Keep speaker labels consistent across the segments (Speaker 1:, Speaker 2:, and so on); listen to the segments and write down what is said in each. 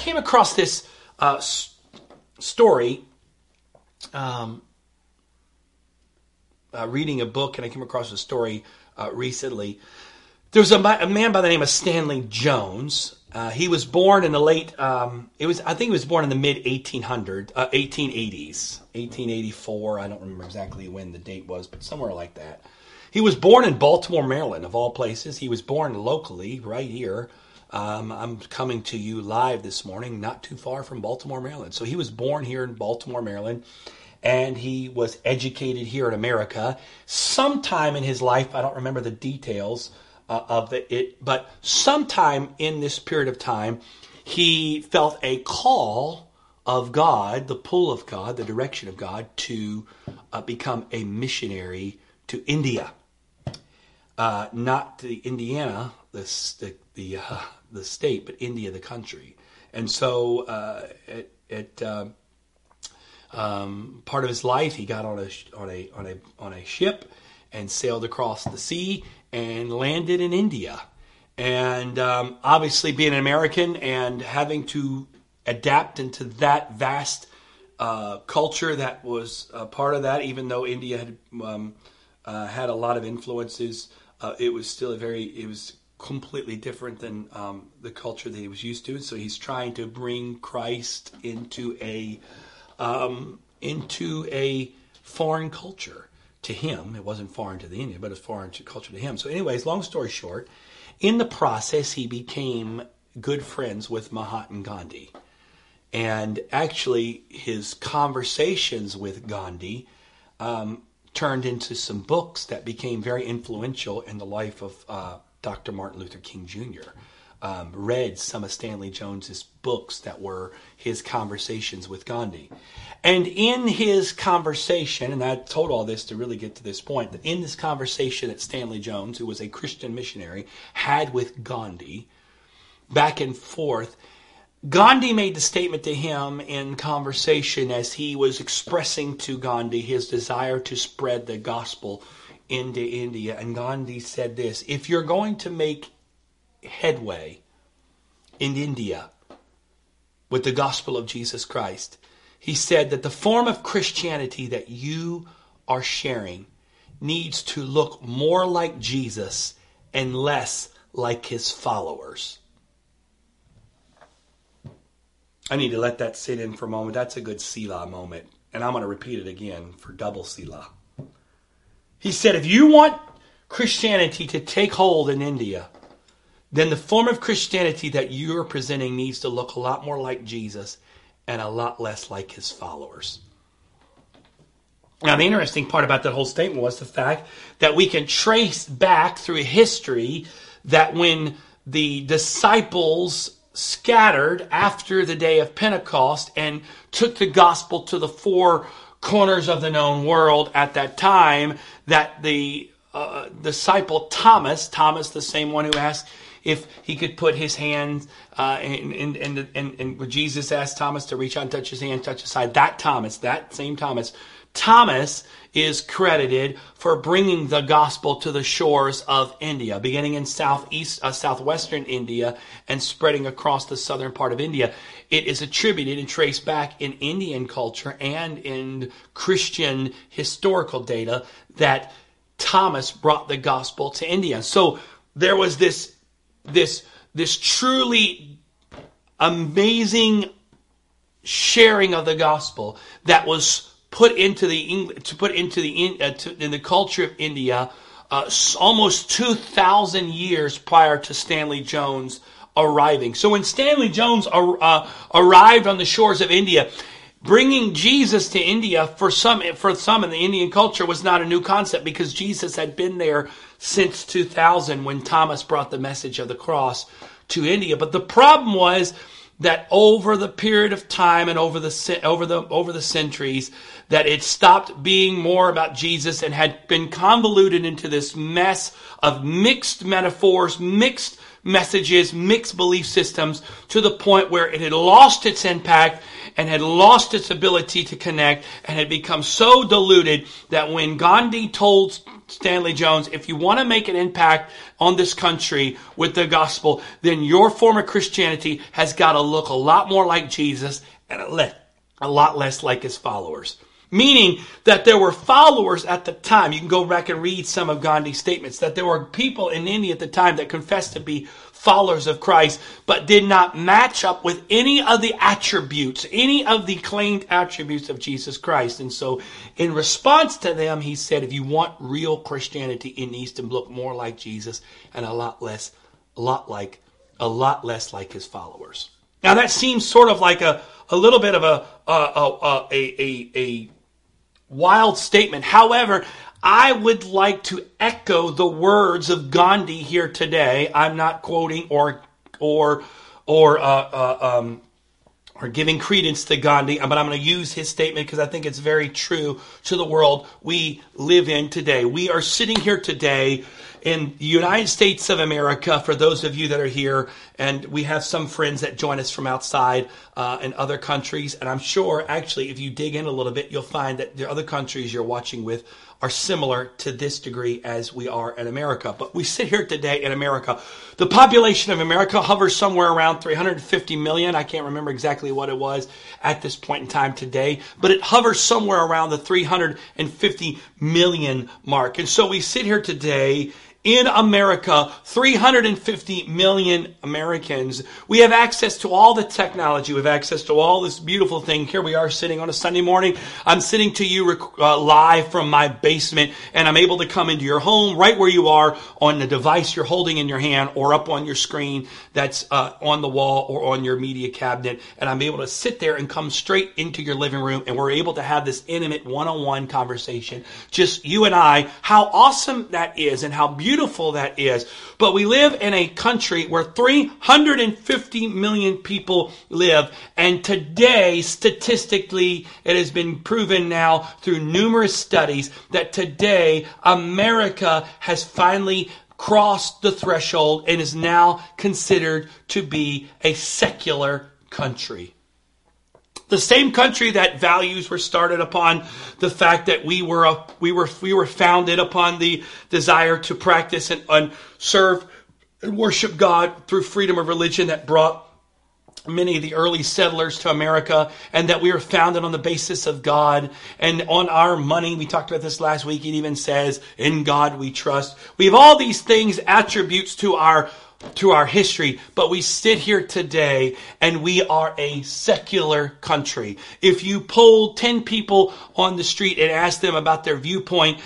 Speaker 1: came across this uh, s- story. Um, uh, reading a book, and I came across a story uh, recently. There was a, a, man by the name of Stanley Jones. Uh, he was born in the late. Um, it was I think he was born in the mid 1800s, 1880s, 1884. I don't remember exactly when the date was, but somewhere like that. He was born in Baltimore, Maryland, of all places. He was born locally, right here. Um, I'm coming to you live this morning, not too far from Baltimore, Maryland. So he was born here in Baltimore, Maryland and he was educated here in America. Sometime in his life, I don't remember the details uh, of the, it, but sometime in this period of time, he felt a call of God, the pull of God, the direction of God to uh, become a missionary to India. Uh, not to Indiana, the the the, uh, the, state, but India, the country. And so uh, it, it um, um, part of his life, he got on a on a on a on a ship and sailed across the sea and landed in India. And um, obviously, being an American and having to adapt into that vast uh, culture that was a part of that, even though India had um, uh, had a lot of influences, uh, it was still a very it was completely different than um, the culture that he was used to. So he's trying to bring Christ into a um, into a foreign culture to him. It wasn't foreign to the Indian, but it's foreign to culture to him. So, anyways, long story short, in the process, he became good friends with Mahatma Gandhi. And actually, his conversations with Gandhi um, turned into some books that became very influential in the life of uh, Dr. Martin Luther King Jr um, read some of Stanley Jones's books that were his conversations with Gandhi. And in his conversation, and I told all this to really get to this point, that in this conversation that Stanley Jones, who was a Christian missionary, had with Gandhi, back and forth, Gandhi made the statement to him in conversation as he was expressing to Gandhi his desire to spread the gospel into India. And Gandhi said this If you're going to make headway in India with the gospel of Jesus Christ. He said that the form of Christianity that you are sharing needs to look more like Jesus and less like his followers. I need to let that sit in for a moment. That's a good Selah moment. And I'm going to repeat it again for double Selah. He said, if you want Christianity to take hold in India, then the form of Christianity that you're presenting needs to look a lot more like Jesus and a lot less like his followers. Now, the interesting part about that whole statement was the fact that we can trace back through history that when the disciples scattered after the day of Pentecost and took the gospel to the four corners of the known world at that time, that the uh, disciple Thomas, Thomas, the same one who asked if he could put his hand uh, and, and, and, and, Jesus asked Thomas to reach out and touch his hand, touch his side, that Thomas, that same Thomas, Thomas is credited for bringing the gospel to the shores of India, beginning in southeast, uh, southwestern India and spreading across the southern part of India. It is attributed and traced back in Indian culture and in Christian historical data that Thomas brought the gospel to India. So there was this this this truly amazing sharing of the gospel that was put into the to put into the uh, to, in the culture of India uh, almost 2000 years prior to Stanley Jones arriving. So when Stanley Jones uh, arrived on the shores of India, bringing Jesus to India for some for some in the Indian culture was not a new concept because Jesus had been there since 2000 when Thomas brought the message of the cross to India. But the problem was that over the period of time and over the over the over the centuries that it stopped being more about Jesus and had been convoluted into this mess of mixed metaphors, mixed messages, mixed belief systems to the point where it had lost its impact and had lost its ability to connect and had become so diluted that when Gandhi told Stanley Jones, if you want to make an impact on this country with the gospel, then your form of Christianity has got to look a lot more like Jesus and a lot less like his followers. Meaning that there were followers at the time. You can go back and read some of Gandhi's statements that there were people in India at the time that confessed to be followers of Christ, but did not match up with any of the attributes, any of the claimed attributes of Jesus Christ. And so, in response to them, he said, if you want real Christianity, it needs to look more like Jesus and a lot less, a lot like, a lot less like his followers. Now, that seems sort of like a, a little bit of a, a, a, a, a wild statement. However, I would like to echo the words of Gandhi here today. I'm not quoting or or or uh, uh, um, or giving credence to Gandhi, but I'm going to use his statement because I think it's very true to the world we live in today. We are sitting here today in the United States of America, for those of you that are here, and we have some friends that join us from outside uh, in other countries. And I'm sure, actually, if you dig in a little bit, you'll find that the other countries you're watching with are similar to this degree as we are in America. But we sit here today in America. The population of America hovers somewhere around 350 million. I can't remember exactly what it was at this point in time today, but it hovers somewhere around the 350 million mark. And so we sit here today in America, 350 million Americans. We have access to all the technology. We have access to all this beautiful thing. Here we are sitting on a Sunday morning. I'm sitting to you uh, live from my basement and I'm able to come into your home right where you are on the device you're holding in your hand or up on your screen that's uh, on the wall or on your media cabinet. And I'm able to sit there and come straight into your living room and we're able to have this intimate one-on-one conversation. Just you and I. How awesome that is and how beautiful beautiful that is. But we live in a country where 350 million people live. And today, statistically, it has been proven now through numerous studies that today America has finally crossed the threshold and is now considered to be a secular country. The same country that values were started upon the fact that we were a, we were we were founded upon the desire to practice and, and serve and worship God through freedom of religion that brought many of the early settlers to America and that we were founded on the basis of God and on our money. We talked about this last week. It even says, in God we trust. We have all these things, attributes to our to our history, but we sit here today and we are a secular country. If you polled 10 people on the street and asked them about their viewpoint,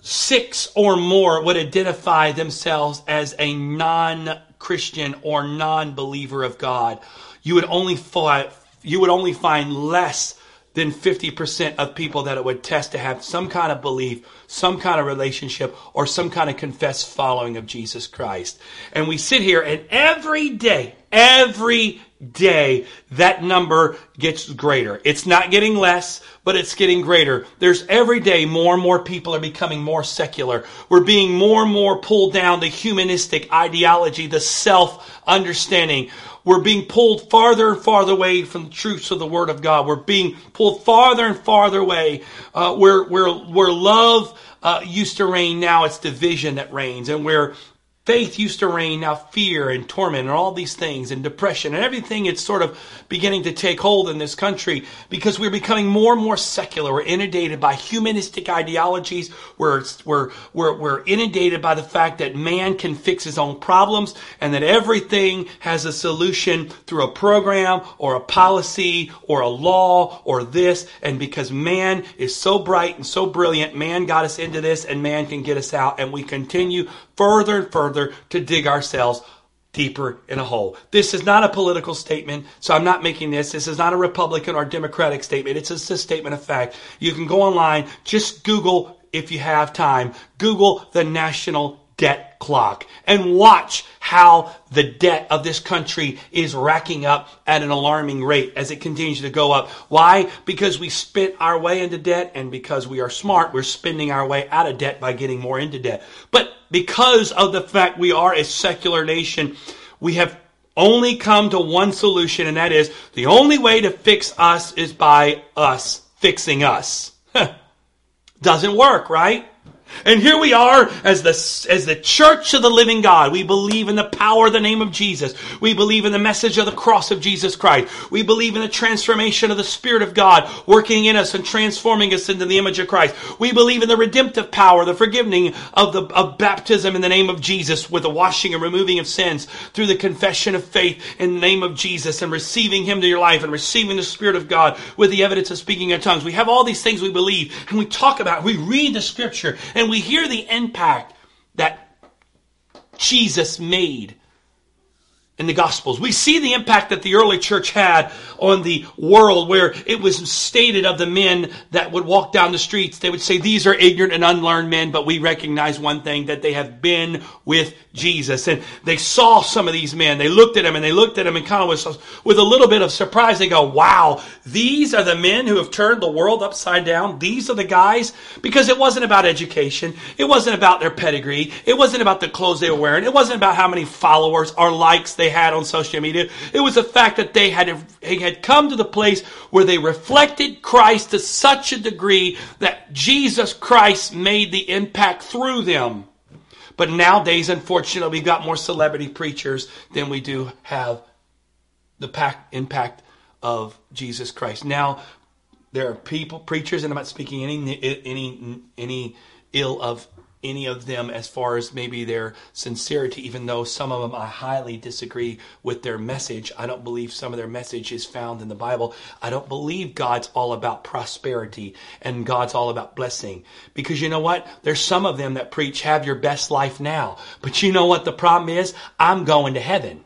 Speaker 1: six or more would identify themselves as a non Christian or non believer of God. You would only find, you would only find less than 50% of people that it would test to have some kind of belief, some kind of relationship, or some kind of confessed following of Jesus Christ. And we sit here and every day, every day, that number gets greater. It's not getting less, but it's getting greater. There's every day more and more people are becoming more secular. We're being more and more pulled down the humanistic ideology, the self understanding. We're being pulled farther and farther away from the truths of the Word of God. We're being pulled farther and farther away uh, where, where, where love uh, used to reign. Now it's division that reigns. And where Faith used to reign, now fear and torment and all these things and depression and everything it's sort of beginning to take hold in this country because we're becoming more and more secular. We're inundated by humanistic ideologies. We're, we're, we're, we're inundated by the fact that man can fix his own problems and that everything has a solution through a program or a policy or a law or this. And because man is so bright and so brilliant, man got us into this and man can get us out. And we continue further and further to dig ourselves deeper in a hole. This is not a political statement, so I'm not making this. This is not a Republican or Democratic statement. It's just a statement of fact. You can go online, just Google if you have time, Google the national debt clock and watch how the debt of this country is racking up at an alarming rate as it continues to go up. Why? Because we spent our way into debt and because we are smart, we're spending our way out of debt by getting more into debt. But because of the fact we are a secular nation, we have only come to one solution, and that is the only way to fix us is by us fixing us. Doesn't work, right? And here we are as the, as the church of the living God. We believe in the power of the name of Jesus. We believe in the message of the cross of Jesus Christ. We believe in the transformation of the Spirit of God working in us and transforming us into the image of Christ. We believe in the redemptive power, the forgiving of the, of baptism in the name of Jesus with the washing and removing of sins through the confession of faith in the name of Jesus and receiving Him to your life and receiving the Spirit of God with the evidence of speaking in tongues. We have all these things we believe and we talk about, we read the scripture and we hear the impact that Jesus made in the Gospels. We see the impact that the early church had on the world where it was stated of the men that would walk down the streets. They would say, these are ignorant and unlearned men, but we recognize one thing, that they have been with Jesus. And they saw some of these men. They looked at them and they looked at them and kind of was, with a little bit of surprise, they go, wow, these are the men who have turned the world upside down. These are the guys. Because it wasn't about education. It wasn't about their pedigree. It wasn't about the clothes they were wearing. It wasn't about how many followers or likes they had on social media. It was the fact that they had, they had come to the place where they reflected Christ to such a degree that Jesus Christ made the impact through them. But nowadays, unfortunately, we've got more celebrity preachers than we do have the impact of Jesus Christ. Now, there are people, preachers, and I'm not speaking any any any ill of any of them as far as maybe their sincerity, even though some of them I highly disagree with their message. I don't believe some of their message is found in the Bible. I don't believe God's all about prosperity and God's all about blessing. Because you know what? There's some of them that preach, have your best life now. But you know what the problem is? I'm going to heaven.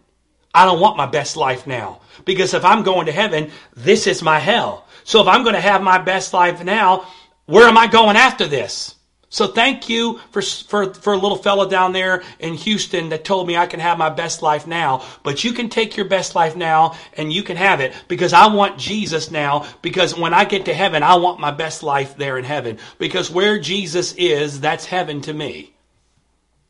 Speaker 1: I don't want my best life now. Because if I'm going to heaven, this is my hell. So if I'm going to have my best life now, where am I going after this? So thank you for, for, for a little fella down there in Houston that told me I can have my best life now, but you can take your best life now and you can have it because I want Jesus now because when I get to heaven, I want my best life there in heaven because where Jesus is, that's heaven to me.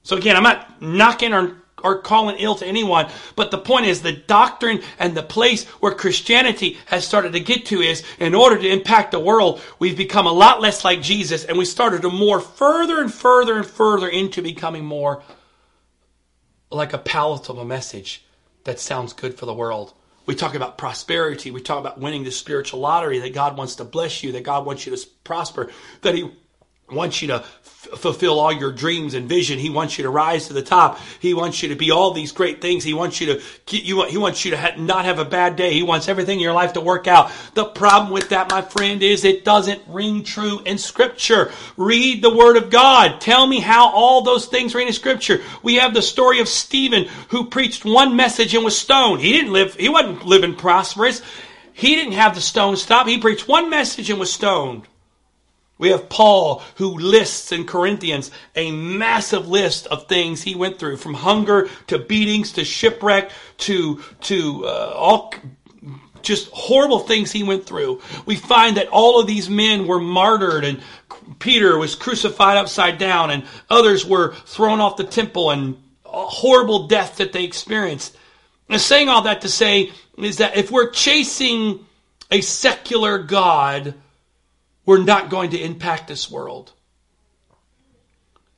Speaker 1: So again, I'm not knocking or or calling ill to anyone. But the point is the doctrine and the place where Christianity has started to get to is in order to impact the world, we've become a lot less like Jesus and we started to more further and further and further into becoming more like a palatable message that sounds good for the world. We talk about prosperity. We talk about winning the spiritual lottery, that God wants to bless you, that God wants you to prosper, that He wants you to fulfill all your dreams and vision. He wants you to rise to the top. He wants you to be all these great things. He wants you to you he wants you to ha- not have a bad day. He wants everything in your life to work out. The problem with that, my friend, is it doesn't ring true in scripture. Read the word of God. Tell me how all those things ring in scripture. We have the story of Stephen who preached one message and was stoned. He didn't live he wasn't living prosperous. He didn't have the stone stop. He preached one message and was stoned. We have Paul who lists in Corinthians a massive list of things he went through from hunger to beatings to shipwreck to, to uh, all just horrible things he went through. We find that all of these men were martyred and Peter was crucified upside down and others were thrown off the temple and horrible death that they experienced. And saying all that to say is that if we're chasing a secular God, we're not going to impact this world.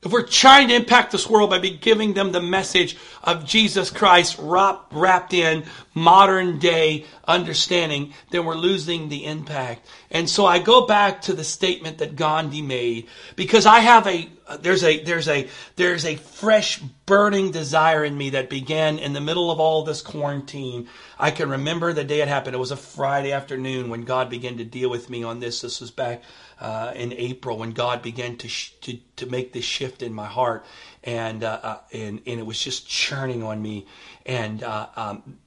Speaker 1: If we're trying to impact this world by giving them the message of Jesus Christ wrapped in modern day understanding, then we're losing the impact. And so I go back to the statement that Gandhi made because I have a there's a there's a there's a fresh burning desire in me that began in the middle of all this quarantine. I can remember the day it happened. It was a Friday afternoon when God began to deal with me on this. This was back uh, in April when God began to, sh- to to make this shift in my heart, and uh, uh, and and it was just churning on me, and uh, um,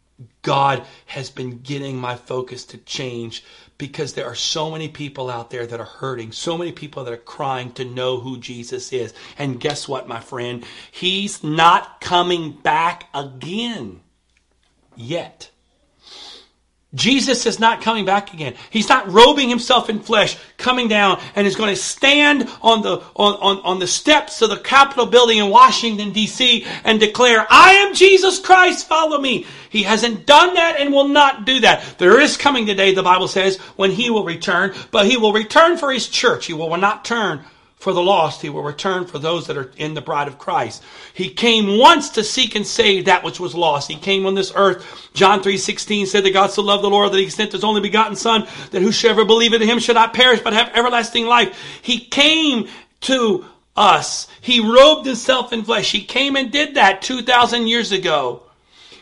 Speaker 1: God has been getting my focus to change because there are so many people out there that are hurting, so many people that are crying to know who Jesus is. And guess what, my friend? He's not coming back again yet. Jesus is not coming back again. He's not robing himself in flesh, coming down, and is going to stand on the, on, on, on the steps of the Capitol building in Washington, D.C. and declare, I am Jesus Christ, follow me. He hasn't done that and will not do that. There is coming today, the Bible says, when he will return, but he will return for his church. He will not turn for the lost. He will return for those that are in the bride of Christ. He came once to seek and save that which was lost. He came on this earth. John 3.16 said that God so loved the Lord that he sent his only begotten son that whosoever believeth in him should not perish but have everlasting life. He came to us. He robed himself in flesh. He came and did that 2,000 years ago.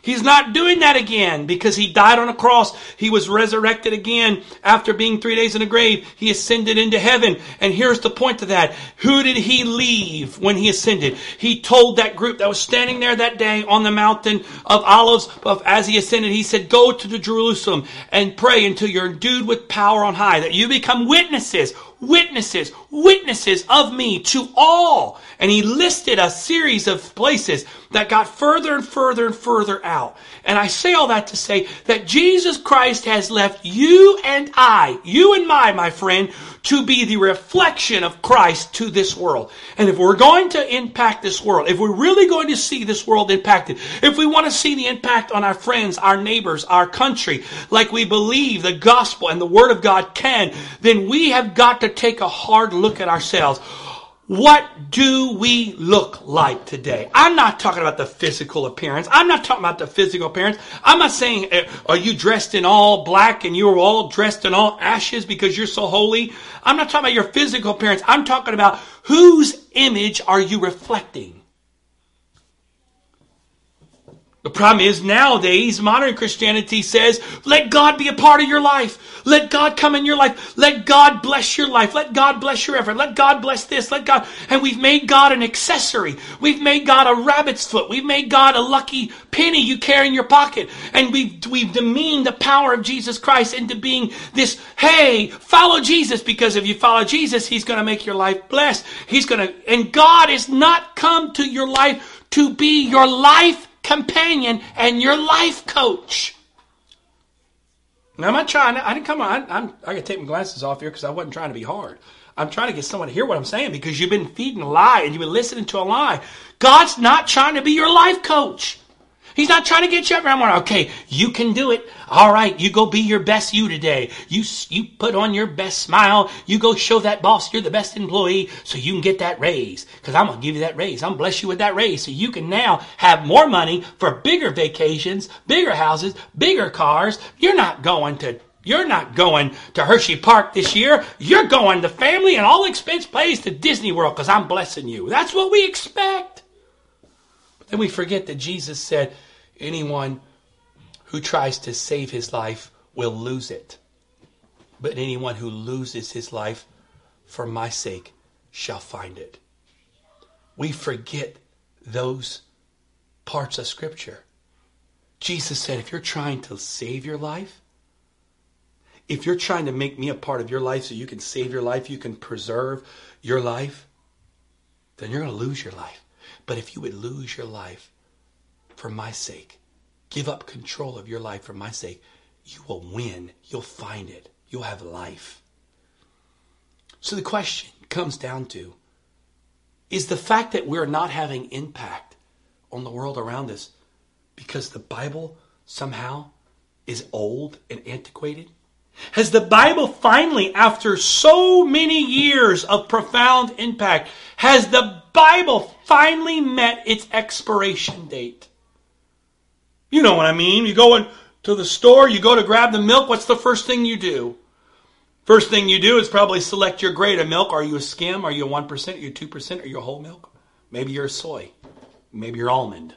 Speaker 1: He's not doing that again because he died on a cross. He was resurrected again after being three days in a grave. He ascended into heaven. And here's the point to that. Who did he leave when he ascended? He told that group that was standing there that day on the mountain of olives as he ascended, he said, go to Jerusalem and pray until you're endued with power on high, that you become witnesses witnesses, witnesses of me to all. And he listed a series of places that got further and further and further out. And I say all that to say that Jesus Christ has left you and I, you and my, my friend, to be the reflection of Christ to this world. And if we're going to impact this world, if we're really going to see this world impacted, if we want to see the impact on our friends, our neighbors, our country, like we believe the gospel and the word of God can, then we have got to take a hard look at ourselves. What do we look like today? I'm not talking about the physical appearance. I'm not talking about the physical appearance. I'm not saying, uh, are you dressed in all black and you're all dressed in all ashes because you're so holy? I'm not talking about your physical appearance. I'm talking about whose image are you reflecting? The problem is nowadays, modern Christianity says, let God be a part of your life. Let God come in your life. Let God bless your life. Let God bless your effort. Let God bless this. Let God, and we've made God an accessory. We've made God a rabbit's foot. We've made God a lucky penny you carry in your pocket. And we've, we've demeaned the power of Jesus Christ into being this, hey, follow Jesus because if you follow Jesus, He's going to make your life blessed. He's going to, and God has not come to your life to be your life companion and your life coach. Now, I'm not trying. I didn't come on. I'm. I got to take my glasses off here because I wasn't trying to be hard. I'm trying to get someone to hear what I'm saying because you've been feeding a lie and you've been listening to a lie. God's not trying to be your life coach. He's not trying to get you up around. Okay, you can do it. All right, you go be your best you today. You you put on your best smile. You go show that boss you're the best employee so you can get that raise. Because I'm gonna give you that raise. I'm gonna bless you with that raise so you can now have more money for bigger vacations, bigger houses, bigger cars. You're not going to you're not going to Hershey Park this year. You're going to family and all expense pays to Disney World because I'm blessing you. That's what we expect. Then we forget that Jesus said, Anyone who tries to save his life will lose it. But anyone who loses his life for my sake shall find it. We forget those parts of Scripture. Jesus said, if you're trying to save your life, if you're trying to make me a part of your life so you can save your life, you can preserve your life, then you're going to lose your life. But if you would lose your life for my sake. Give up control of your life for my sake. You will win. You'll find it. You'll have life. So the question comes down to is the fact that we're not having impact on the world around us because the Bible somehow is old and antiquated? Has the Bible finally, after so many years of profound impact, has the Bible finally met its expiration date? You know what I mean. You go to the store, you go to grab the milk. What's the first thing you do? First thing you do is probably select your grade of milk. Are you a skim? Are you a 1%? Are you 2%? Are you a whole milk? Maybe you're soy. Maybe you're almond.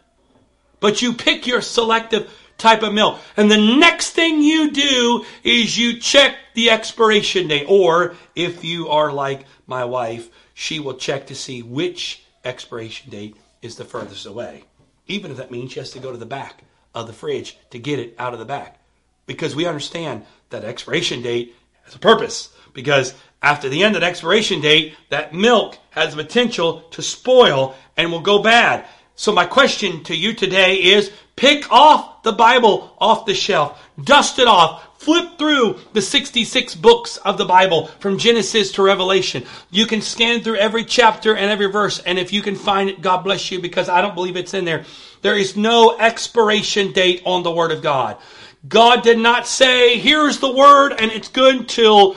Speaker 1: But you pick your selective type of milk. And the next thing you do is you check the expiration date. Or if you are like my wife, she will check to see which expiration date is the furthest away. Even if that means she has to go to the back of the fridge to get it out of the back. Because we understand that expiration date has a purpose. Because after the end of the expiration date, that milk has the potential to spoil and will go bad. So my question to you today is pick off the Bible off the shelf, dust it off, flip through the 66 books of the Bible from Genesis to Revelation. You can scan through every chapter and every verse, and if you can find it, God bless you because I don't believe it's in there. There is no expiration date on the Word of God. God did not say, here's the Word and it's good until,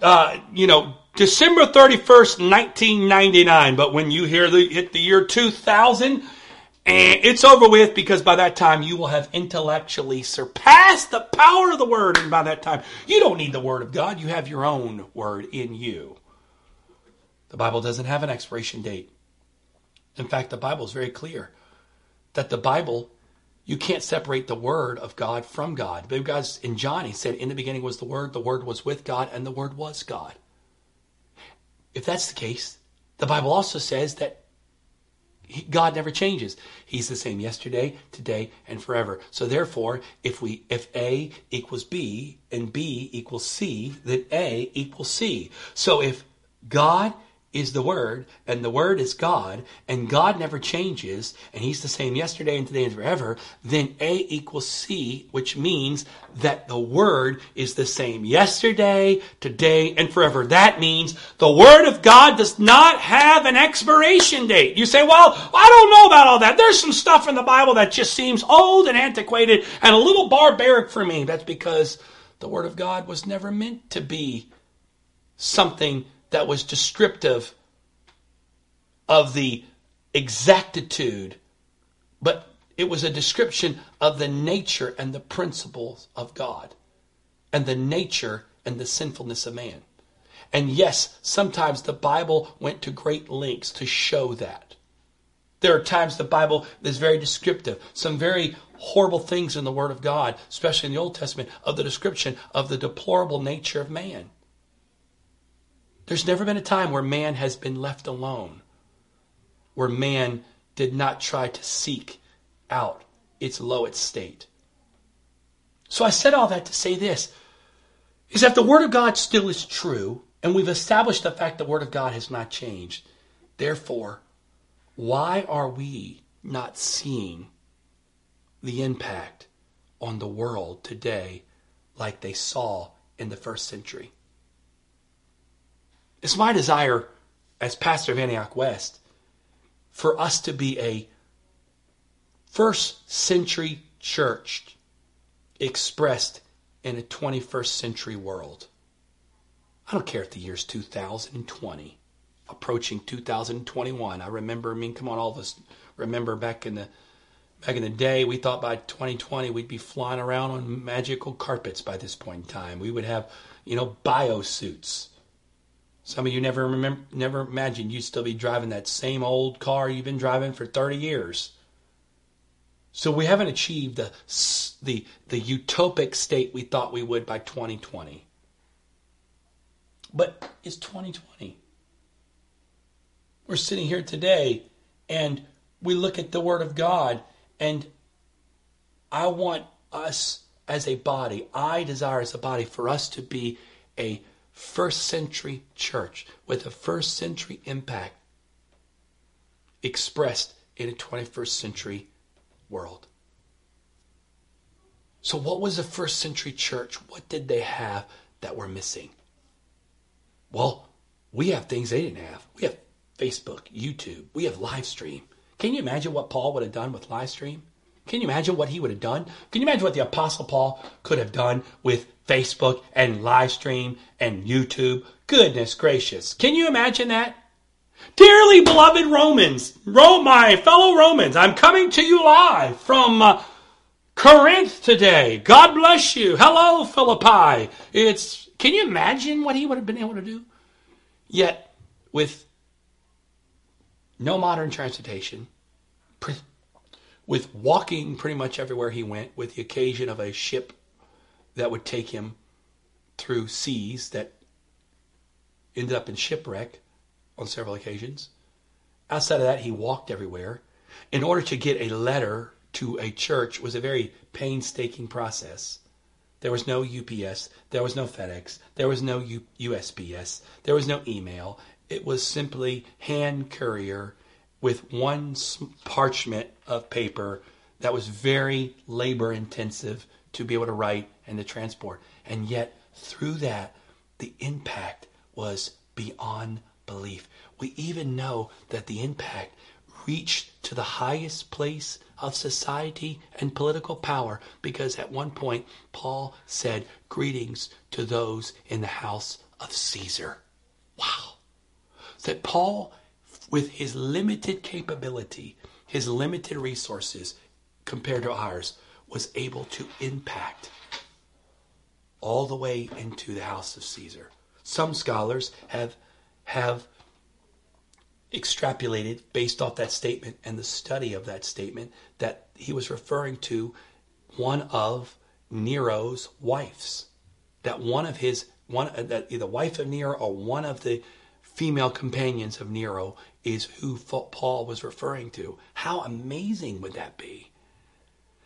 Speaker 1: uh, you know, December 31st, 1999. But when you hear the, hit the year 2000, and it's over with because by that time you will have intellectually surpassed the power of the word. And by that time, you don't need the word of God. You have your own word in you. The Bible doesn't have an expiration date. In fact, the Bible is very clear that the Bible, you can't separate the word of God from God. But God's in John, he said, In the beginning was the word, the word was with God, and the word was God. If that's the case, the Bible also says that God never changes. He's the same yesterday, today, and forever. So therefore, if we if A equals B and B equals C, then A equals C. So if God is the Word, and the Word is God, and God never changes, and He's the same yesterday and today and forever, then A equals C, which means that the Word is the same yesterday, today, and forever. That means the Word of God does not have an expiration date. You say, well, I don't know about all that. There's some stuff in the Bible that just seems old and antiquated and a little barbaric for me. That's because the Word of God was never meant to be something that was descriptive of the exactitude, but it was a description of the nature and the principles of God and the nature and the sinfulness of man. And yes, sometimes the Bible went to great lengths to show that. There are times the Bible is very descriptive. Some very horrible things in the Word of God, especially in the Old Testament, of the description of the deplorable nature of man. There's never been a time where man has been left alone, where man did not try to seek out its lowest state. So I said all that to say this is that the Word of God still is true, and we've established the fact the Word of God has not changed. Therefore, why are we not seeing the impact on the world today like they saw in the first century? It's my desire as pastor of Antioch West for us to be a first century church expressed in a 21st century world. I don't care if the year's 2020, approaching 2021. I remember, I mean, come on, all of us remember back in the back in the day, we thought by 2020 we'd be flying around on magical carpets by this point in time. We would have, you know, bio suits some of you never remember, never imagined you'd still be driving that same old car you've been driving for 30 years. So we haven't achieved the, the, the utopic state we thought we would by 2020. But it's 2020. We're sitting here today and we look at the Word of God, and I want us as a body, I desire as a body for us to be a first century church with a first century impact expressed in a 21st century world. So, what was the first century church? What did they have that were missing? Well, we have things they didn't have. We have Facebook, YouTube, we have live stream. Can you imagine what Paul would have done with live stream? Can you imagine what he would have done? Can you imagine what the Apostle Paul could have done with Facebook and live stream and YouTube? Goodness gracious. Can you imagine that? Dearly beloved Romans, my fellow Romans, I'm coming to you live from uh, Corinth today. God bless you. Hello, Philippi. It's can you imagine what he would have been able to do? Yet, with no modern transportation, with walking pretty much everywhere he went, with the occasion of a ship that would take him through seas that ended up in shipwreck on several occasions. Outside of that, he walked everywhere. In order to get a letter to a church was a very painstaking process. There was no UPS, there was no FedEx, there was no USPS, there was no email. It was simply hand courier with one parchment of paper that was very labor intensive to be able to write and to transport. And yet, through that, the impact was beyond belief. We even know that the impact reached to the highest place of society and political power because at one point Paul said, Greetings to those in the house of Caesar. Wow. That Paul, with his limited capability, his limited resources compared to ours, was able to impact all the way into the house of Caesar. Some scholars have have extrapolated based off that statement and the study of that statement that he was referring to one of Nero's wives. That one of his one that the wife of Nero or one of the female companions of Nero is who Paul was referring to. How amazing would that be?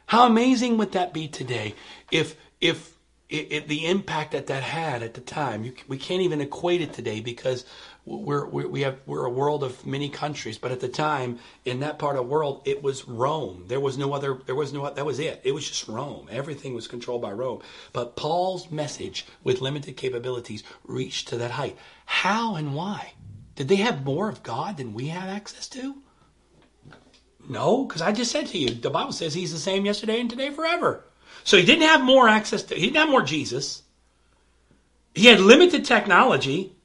Speaker 1: How amazing would that be today if if it, it, the impact that that had at the time. You, we can't even equate it today because we're, we have, we're a world of many countries. But at the time, in that part of the world, it was Rome. There was no other, there was no, that was it. It was just Rome. Everything was controlled by Rome. But Paul's message, with limited capabilities, reached to that height. How and why? Did they have more of God than we have access to? No, because I just said to you, the Bible says he's the same yesterday and today forever. So he didn't have more access to, he didn't have more Jesus. He had limited technology.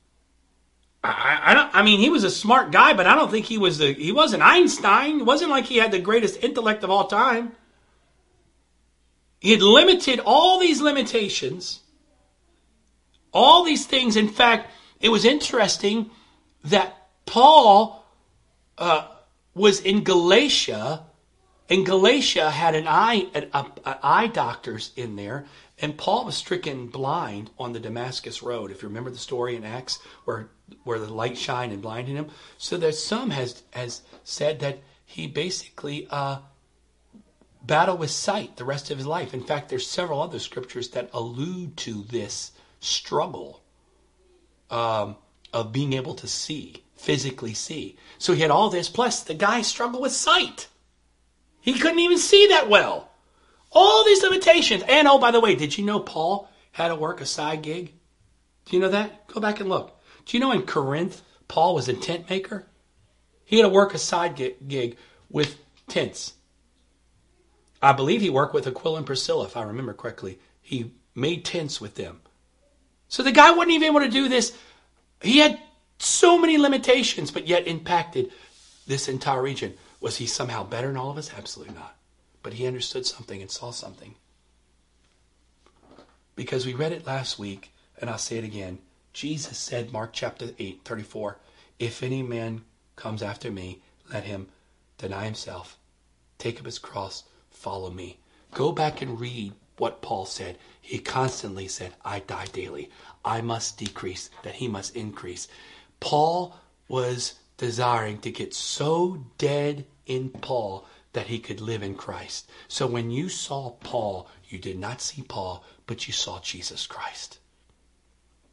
Speaker 1: I, I, don't. I mean, he was a smart guy, but I don't think he was the. He wasn't Einstein. It wasn't like he had the greatest intellect of all time. He had limited all these limitations, all these things. In fact, it was interesting that Paul uh, was in Galatia and Galatia had an eye, an, a, a eye doctors in there, and Paul was stricken blind on the Damascus road. If you remember the story in Acts where where the light shined and blinded him, so that some has has said that he basically uh, battled with sight the rest of his life. In fact, there's several other scriptures that allude to this struggle um, of being able to see, physically see. So he had all this, plus the guy struggled with sight. He couldn't even see that well. All these limitations. And oh, by the way, did you know Paul had to work a side gig? Do you know that? Go back and look. Do you know in Corinth, Paul was a tent maker? He had to work a side gig with tents. I believe he worked with Aquila and Priscilla, if I remember correctly. He made tents with them. So the guy wasn't even able to do this. He had so many limitations, but yet impacted this entire region. Was he somehow better than all of us? Absolutely not. But he understood something and saw something. Because we read it last week, and I'll say it again. Jesus said, Mark chapter 8, 34, If any man comes after me, let him deny himself, take up his cross, follow me. Go back and read what Paul said. He constantly said, I die daily. I must decrease, that he must increase. Paul was desiring to get so dead in Paul that he could live in Christ. So when you saw Paul, you did not see Paul, but you saw Jesus Christ.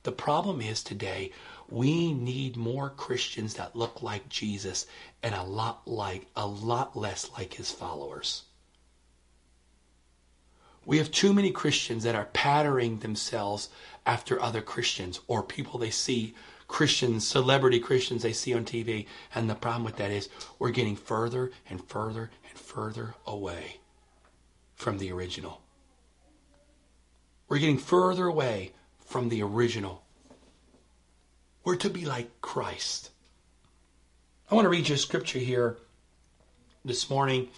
Speaker 1: The problem is today, we need more Christians that look like Jesus and a lot like a lot less like his followers. We have too many Christians that are patterning themselves after other Christians or people they see Christians, celebrity Christians they see on TV. And the problem with that is we're getting further and further and further away from the original. We're getting further away from the original. We're to be like Christ. I want to read you a scripture here this morning,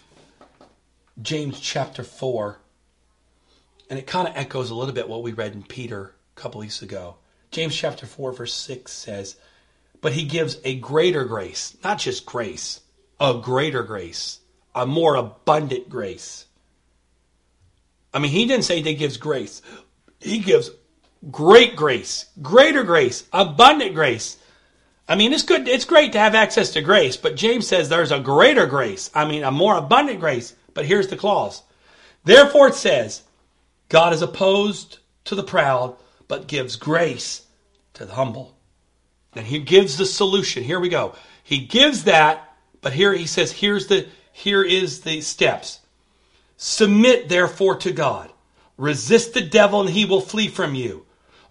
Speaker 1: James chapter 4. And it kind of echoes a little bit what we read in Peter a couple weeks ago. James chapter 4, verse 6 says, But he gives a greater grace, not just grace, a greater grace, a more abundant grace. I mean, he didn't say that he gives grace, he gives great grace, greater grace, abundant grace. I mean, it's good, it's great to have access to grace, but James says there's a greater grace. I mean, a more abundant grace. But here's the clause. Therefore it says, God is opposed to the proud, but gives grace to the humble. And he gives the solution. Here we go. He gives that, but here he says, here's the here is the steps. Submit therefore to God. Resist the devil and he will flee from you.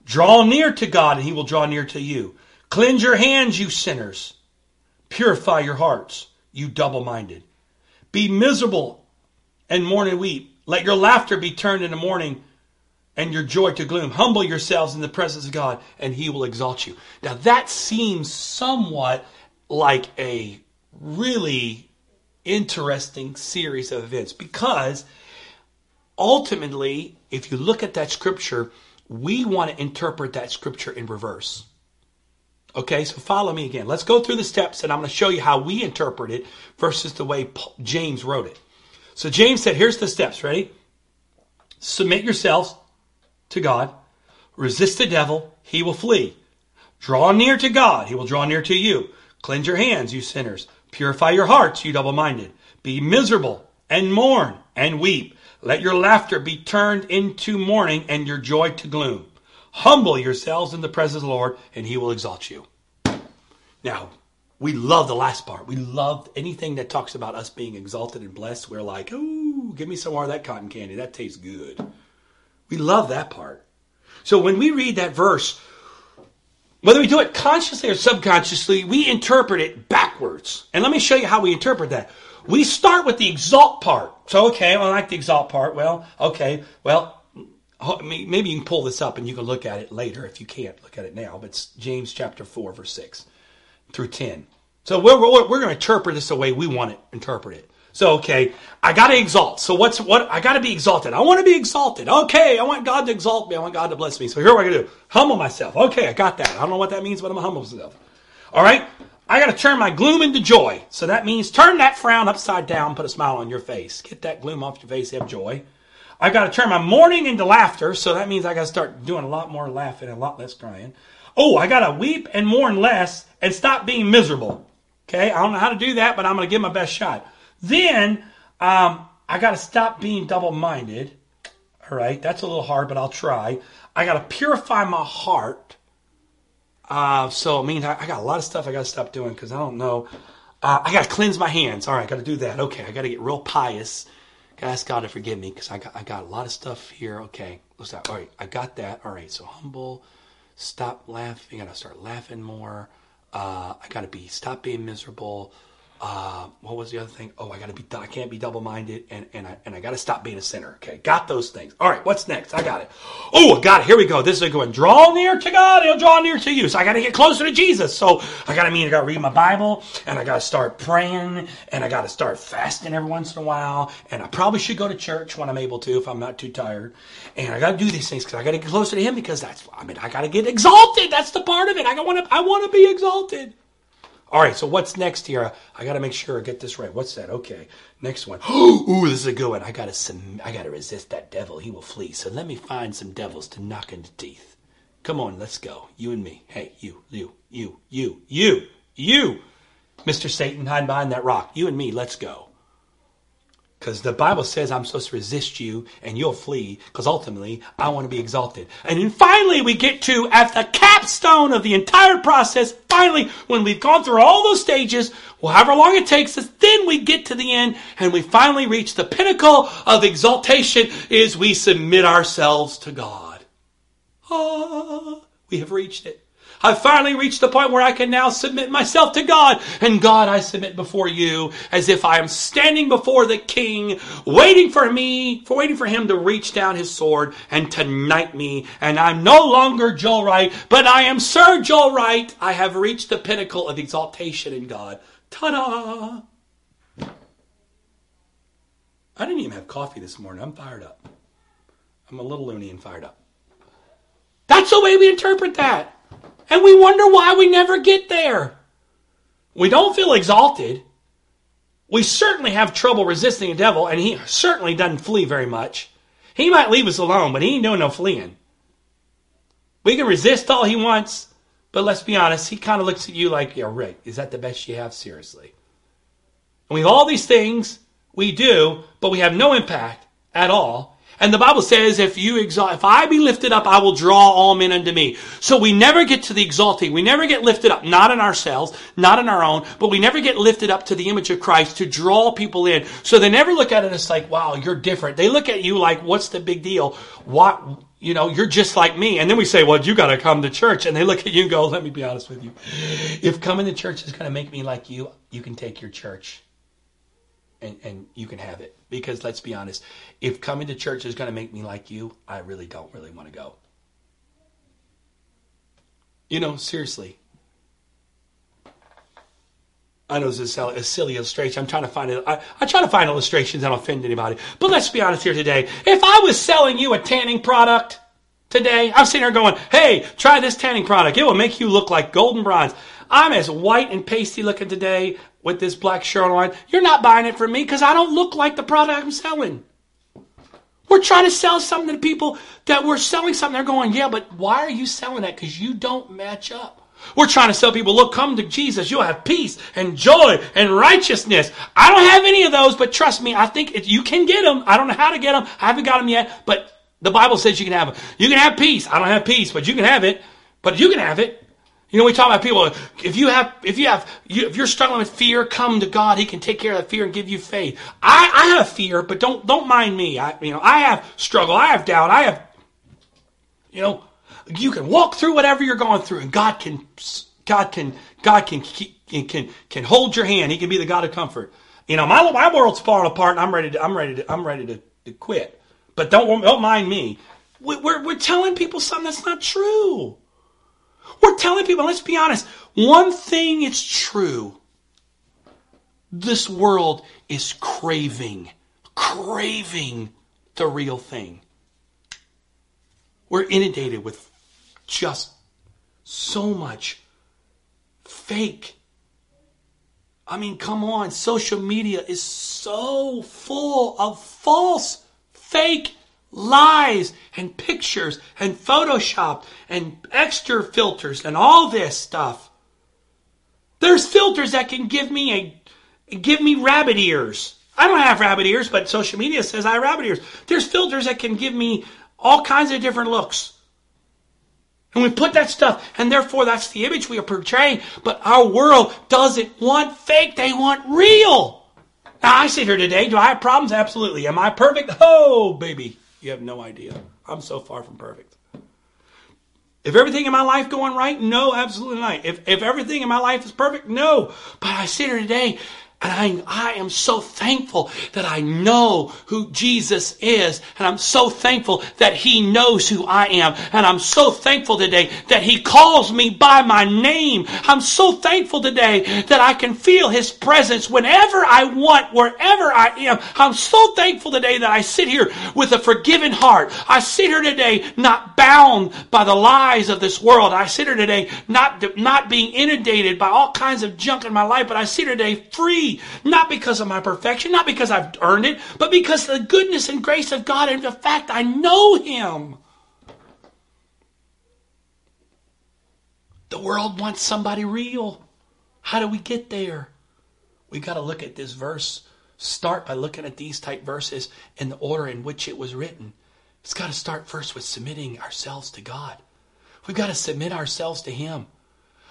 Speaker 1: Draw near to God and he will draw near to you. Cleanse your hands, you sinners. Purify your hearts, you double minded. Be miserable and mourn and weep. Let your laughter be turned into mourning and your joy to gloom. Humble yourselves in the presence of God, and he will exalt you. Now, that seems somewhat like a really interesting series of events because ultimately, if you look at that scripture, we want to interpret that scripture in reverse. Okay, so follow me again. Let's go through the steps and I'm going to show you how we interpret it versus the way James wrote it. So James said, here's the steps. Ready? Submit yourselves to God. Resist the devil. He will flee. Draw near to God. He will draw near to you. Cleanse your hands, you sinners. Purify your hearts, you double minded. Be miserable and mourn and weep. Let your laughter be turned into mourning and your joy to gloom. Humble yourselves in the presence of the Lord, and he will exalt you. Now, we love the last part. We love anything that talks about us being exalted and blessed. We're like, oh, give me some more of that cotton candy. That tastes good. We love that part. So when we read that verse, whether we do it consciously or subconsciously, we interpret it backwards. And let me show you how we interpret that. We start with the exalt part. So, okay, well, I like the exalt part. Well, okay, well, maybe you can pull this up and you can look at it later if you can't look at it now. But it's James chapter 4, verse 6 through 10. So we're, we're, we're going to interpret this the way we want to interpret it interpreted. So okay, I got to exalt. So what's what? I got to be exalted. I want to be exalted. Okay, I want God to exalt me. I want God to bless me. So here what I going to do: humble myself. Okay, I got that. I don't know what that means, but I'm gonna humble myself. All right, I got to turn my gloom into joy. So that means turn that frown upside down, put a smile on your face. Get that gloom off your face, have joy. I got to turn my mourning into laughter. So that means I got to start doing a lot more laughing and a lot less crying. Oh, I got to weep and mourn less and stop being miserable. Okay, I don't know how to do that, but I'm going to give my best shot. Then um, I got to stop being double minded. All right, that's a little hard, but I'll try. I got to purify my heart. Uh, so, I mean, I, I, got a lot of stuff I got to stop doing because I don't know. Uh, I got to cleanse my hands. All right, I got to do that. Okay, I got to get real pious. Got to ask God to forgive me because I got, I got a lot of stuff here. Okay, like, all right, I got that. All right, so humble, stop laughing. I got to start laughing more. Uh, I got to be, stop being miserable uh, what was the other thing? Oh, I gotta be, I can't be double minded, and and I and I gotta stop being a sinner. Okay, got those things. All right, what's next? I got it. Oh, I got it. Here we go. This is a good one. Draw near to God, He'll draw near to you. So I gotta get closer to Jesus. So I gotta mean I gotta read my Bible, and I gotta start praying, and I gotta start fasting every once in a while, and I probably should go to church when I'm able to if I'm not too tired, and I gotta do these things because I gotta get closer to Him because that's I mean I gotta get exalted. That's the part of it. I to I want to be exalted. All right, so what's next here? I got to make sure I get this right. What's that? Okay, next one. Ooh, this is a good one. I got to I got to resist that devil. He will flee. So let me find some devils to knock in the teeth. Come on, let's go. You and me. Hey, you, you, you, you, you, you, Mr. Satan, hide behind that rock. You and me, let's go. Because the Bible says I'm supposed to resist you and you'll flee because ultimately I want to be exalted. And then finally we get to, at the capstone of the entire process, finally, when we've gone through all those stages, well, however long it takes us, then we get to the end and we finally reach the pinnacle of exaltation is we submit ourselves to God. Ah, we have reached it. I finally reached the point where I can now submit myself to God. And God, I submit before you as if I am standing before the king, waiting for me, for waiting for him to reach down his sword and to knight me. And I'm no longer Joel Wright, but I am Sir Joel Wright. I have reached the pinnacle of exaltation in God. Ta-da! I didn't even have coffee this morning. I'm fired up. I'm a little loony and fired up. That's the way we interpret that. And we wonder why we never get there. We don't feel exalted. We certainly have trouble resisting the devil, and he certainly doesn't flee very much. He might leave us alone, but he ain't doing no fleeing. We can resist all he wants, but let's be honest, he kind of looks at you like, yeah, Rick, is that the best you have? Seriously. And we have all these things we do, but we have no impact at all. And the Bible says, if you exalt, if I be lifted up, I will draw all men unto me. So we never get to the exalting. We never get lifted up, not in ourselves, not in our own, but we never get lifted up to the image of Christ to draw people in. So they never look at it as like, wow, you're different. They look at you like, what's the big deal? What, you know, you're just like me. And then we say, well, you got to come to church. And they look at you and go, let me be honest with you. If coming to church is going to make me like you, you can take your church and, and you can have it. Because let's be honest, if coming to church is going to make me like you, I really don't really want to go. You know, seriously. I know this is a silly illustration. I'm trying to find it. I, I try to find illustrations that don't offend anybody. But let's be honest here today. If I was selling you a tanning product today, I'm sitting here going, hey, try this tanning product. It will make you look like golden bronze. I'm as white and pasty looking today with this black shirt on. You're not buying it from me because I don't look like the product I'm selling. We're trying to sell something to people that we're selling something. They're going, yeah, but why are you selling that? Because you don't match up. We're trying to sell people, look, come to Jesus. You'll have peace and joy and righteousness. I don't have any of those, but trust me, I think you can get them. I don't know how to get them. I haven't got them yet, but the Bible says you can have them. You can have peace. I don't have peace, but you can have it. But you can have it. You know, we talk about people. If you have, if you have, you, if you're struggling with fear, come to God. He can take care of that fear and give you faith. I, I have fear, but don't, don't mind me. I, you know, I have struggle. I have doubt. I have, you know, you can walk through whatever you're going through, and God can, God can, God can, can, can, can hold your hand. He can be the God of comfort. You know, my, my world's falling apart, and I'm ready to, I'm ready to, I'm ready to, to quit. But don't, don't mind me. We're, we're telling people something that's not true. We're telling people, let's be honest, one thing is true. This world is craving, craving the real thing. We're inundated with just so much fake. I mean, come on, social media is so full of false, fake lies and pictures and Photoshop and extra filters and all this stuff. There's filters that can give me a give me rabbit ears. I don't have rabbit ears, but social media says I have rabbit ears. There's filters that can give me all kinds of different looks. And we put that stuff, and therefore that's the image we are portraying. But our world doesn't want fake, they want real. Now I sit here today, do I have problems? Absolutely. Am I perfect? Oh, baby. You have no idea. I'm so far from perfect. If everything in my life going right, no, absolutely not. If, if everything in my life is perfect, no. But I sit here today and I, I am so thankful that I know who Jesus is. And I'm so thankful that He knows who I am. And I'm so thankful today that He calls me by my name. I'm so thankful today that I can feel His presence whenever I want, wherever I am. I'm so thankful today that I sit here with a forgiven heart. I sit here today not bound by the lies of this world. I sit here today not, not being inundated by all kinds of junk in my life, but I sit here today free not because of my perfection, not because I've earned it, but because the goodness and grace of God and the fact I know Him. The world wants somebody real. How do we get there? We got to look at this verse. Start by looking at these type verses in the order in which it was written. It's got to start first with submitting ourselves to God. We've got to submit ourselves to Him.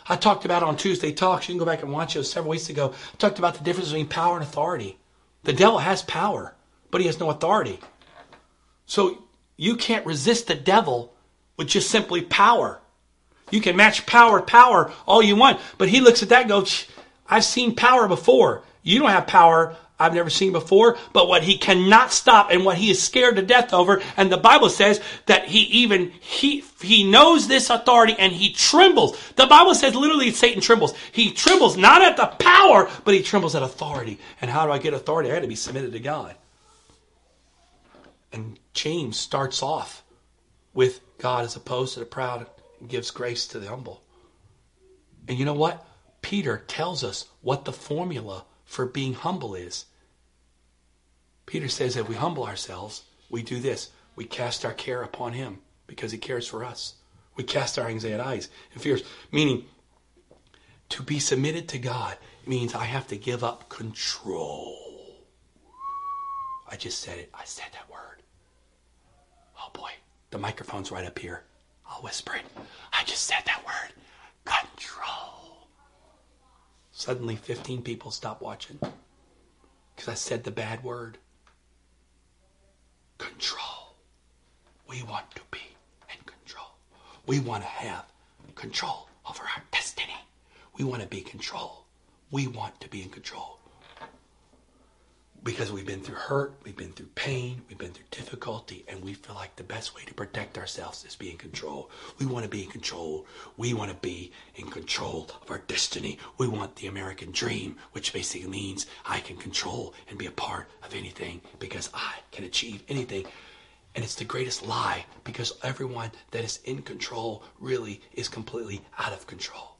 Speaker 1: I talked about on Tuesday Talks, you can go back and watch it several weeks ago. I talked about the difference between power and authority. The devil has power, but he has no authority. So you can't resist the devil with just simply power. You can match power power all you want, but he looks at that and goes, I've seen power before. You don't have power. I've never seen before, but what he cannot stop and what he is scared to death over. And the Bible says that he even, he, he knows this authority and he trembles. The Bible says literally Satan trembles. He trembles not at the power, but he trembles at authority. And how do I get authority? I got to be submitted to God. And James starts off with God as opposed to the proud and gives grace to the humble. And you know what? Peter tells us what the formula for being humble is. Peter says if we humble ourselves, we do this. We cast our care upon him because he cares for us. We cast our anxieties and fears, meaning to be submitted to God means I have to give up control. I just said it. I said that word. Oh boy, the microphone's right up here. I'll whisper it. I just said that word. Control. Suddenly, 15 people stopped watching because I said the bad word. Control. We want to be in control. We want to have control over our destiny. We want to be control. We want to be in control because we've been through hurt, we've been through pain, we've been through difficulty, and we feel like the best way to protect ourselves is be in control. We want to be in control. We want to be in control of our destiny. We want the American dream, which basically means I can control and be a part of anything because I can achieve anything. And it's the greatest lie because everyone that is in control really is completely out of control.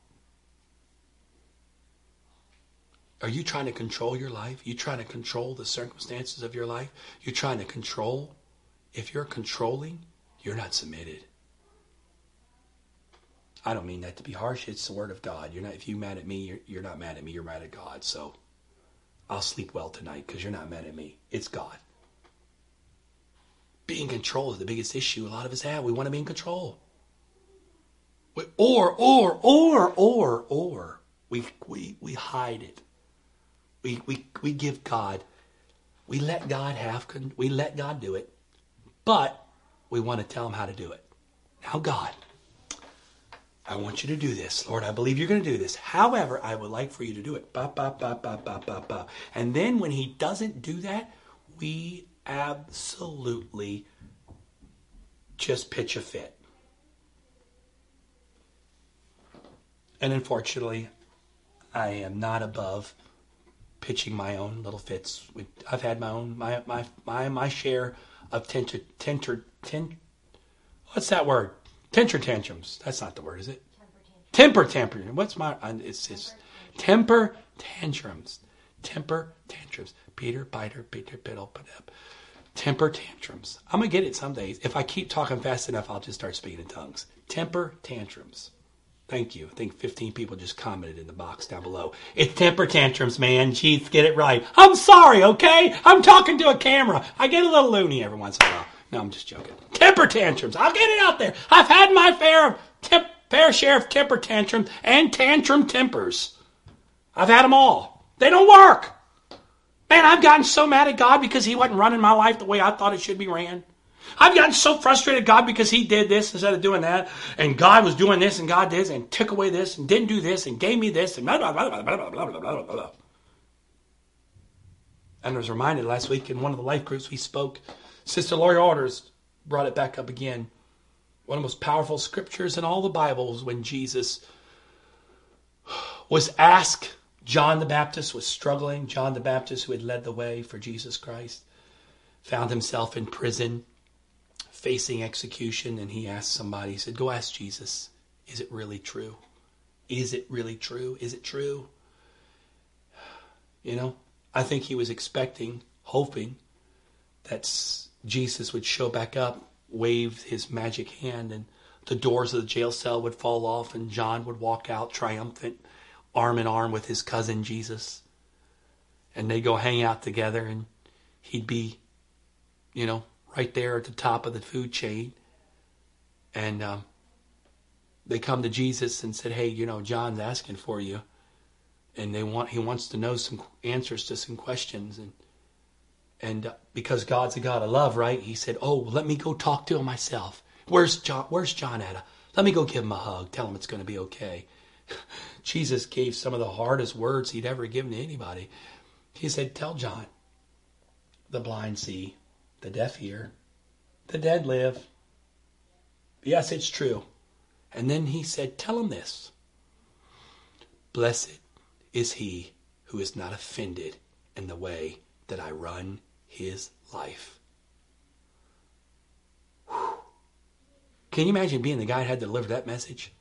Speaker 1: Are you trying to control your life? You trying to control the circumstances of your life? You're trying to control? If you're controlling, you're not submitted. I don't mean that to be harsh. It's the word of God. You're not. If you're mad at me, you're, you're not mad at me. You're mad at God. So I'll sleep well tonight because you're not mad at me. It's God. Being in control is the biggest issue a lot of us have. We want to be in control. Or, or, or, or, or, we, we, we hide it. We, we, we give God, we let God have, we let God do it, but we want to tell him how to do it. Now, God, I want you to do this. Lord, I believe you're going to do this. However, I would like for you to do it. Ba, ba, ba, ba, ba, ba, ba. And then when he doesn't do that, we absolutely just pitch a fit. And unfortunately, I am not above pitching my own little fits. I've had my own my my my my share of tenter tenter ten. What's that word? Temper tantrums. That's not the word, is it? Temper tantrum. What's my? Uh, it's it's temper tantrums. Temper tantrums. Peter, Biter, Peter, Piddle, up. Temper tantrums. I'm gonna get it some days. If I keep talking fast enough, I'll just start speaking in tongues. Temper tantrums. Thank you. I think 15 people just commented in the box down below. It's temper tantrums, man. Jeez, get it right. I'm sorry, okay? I'm talking to a camera. I get a little loony every once in a while. No, I'm just joking. Temper tantrums. I'll get it out there. I've had my fair of temp, fair share of temper tantrums and tantrum tempers. I've had them all. They don't work. Man, I've gotten so mad at God because He wasn't running my life the way I thought it should be ran. I've gotten so frustrated God because he did this instead of doing that, and God was doing this and God did and took away this and didn't do this and gave me this and blah blah blah blah blah blah blah blah blah. And I was reminded last week in one of the life groups we spoke, Sister Lori Orders brought it back up again. One of the most powerful scriptures in all the Bibles when Jesus was asked, John the Baptist was struggling. John the Baptist, who had led the way for Jesus Christ, found himself in prison facing execution and he asked somebody, he said, Go ask Jesus, is it really true? Is it really true? Is it true? You know, I think he was expecting, hoping that Jesus would show back up, wave his magic hand, and the doors of the jail cell would fall off, and John would walk out triumphant, arm in arm with his cousin Jesus. And they'd go hang out together, and he'd be, you know, right there at the top of the food chain. And um, they come to Jesus and said, "Hey, you know, John's asking for you, and they want he wants to know some answers to some questions." And and uh, because God's a God of love, right? He said, "Oh, let me go talk to him myself. Where's John? Where's John at? Let me go give him a hug. Tell him it's going to be okay." Jesus gave some of the hardest words he'd ever given to anybody. He said, "Tell John, the blind see, the deaf hear, the dead live. Yes, it's true. And then he said, Tell him this Blessed is he who is not offended in the way that I run his life. Whew. Can you imagine being the guy that had to deliver that message?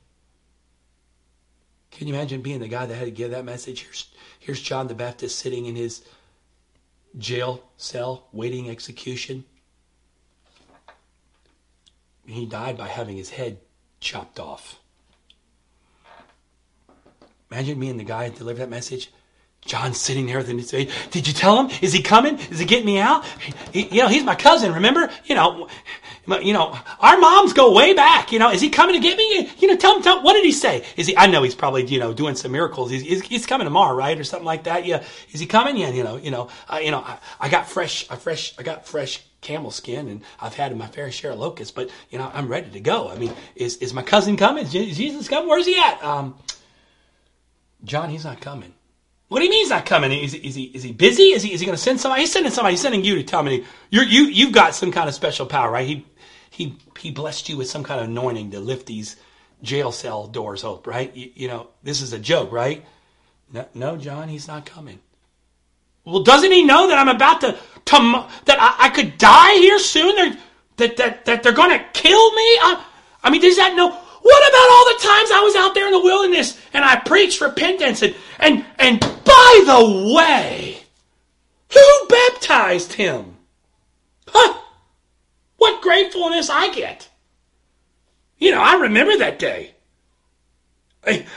Speaker 1: Can you imagine being the guy that had to give that message? Here's, here's John the Baptist sitting in his jail cell waiting execution. He died by having his head chopped off. Imagine being the guy who delivered that message. John's sitting there. Then say, "Did you tell him? Is he coming? Is he getting me out? He, you know, he's my cousin. Remember? You know, you know, our moms go way back. You know, is he coming to get me? You know, tell him. Tell what did he say? Is he? I know he's probably you know doing some miracles. He's, he's, coming tomorrow, right, or something like that. Yeah, is he coming? Yeah, you know, you know, uh, you know, I, I got fresh, I fresh, I got fresh camel skin and I've had my fair share of locusts, but you know, I'm ready to go. I mean, is, is my cousin coming? Is Jesus coming? Where's he at? Um, John, he's not coming. What do you mean he's not coming? Is, is he is he busy? Is he is he going to send somebody? He's sending somebody. He's sending you to tell me you're you you've got some kind of special power, right? He he he blessed you with some kind of anointing to lift these jail cell doors open, right? You, you know this is a joke, right? No, no, John, he's not coming. Well, doesn't he know that I'm about to, to that I, I could die here soon? That that that they're going to kill me? I, I mean, does that know? What about all the times I was out there in the wilderness and I preached repentance and and and by the way, who baptized him? Huh? What gratefulness I get. You know, I remember that day.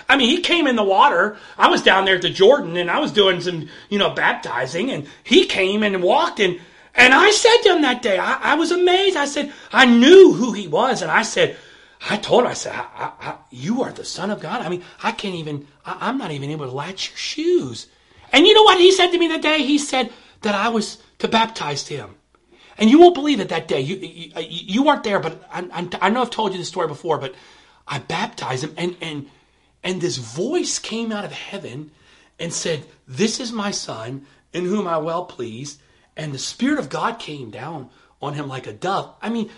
Speaker 1: I mean, he came in the water. I was down there at the Jordan and I was doing some, you know, baptizing and he came and walked and, and I said to him that day, I, I was amazed. I said, I knew who he was. And I said, I told her, I said, I, I, You are the Son of God. I mean, I can't even, I, am not even able to latch your shoes. And you know what he said to me that day? He said that I was to baptize him. And you won't believe it that day. You, uh, you, you weren't there, but I, I, I know I've told you this story before, but I baptized him, and, and, and this voice came out of heaven and said, This is my son in whom I well pleased. And the Spirit of God came down on him like a dove. I mean,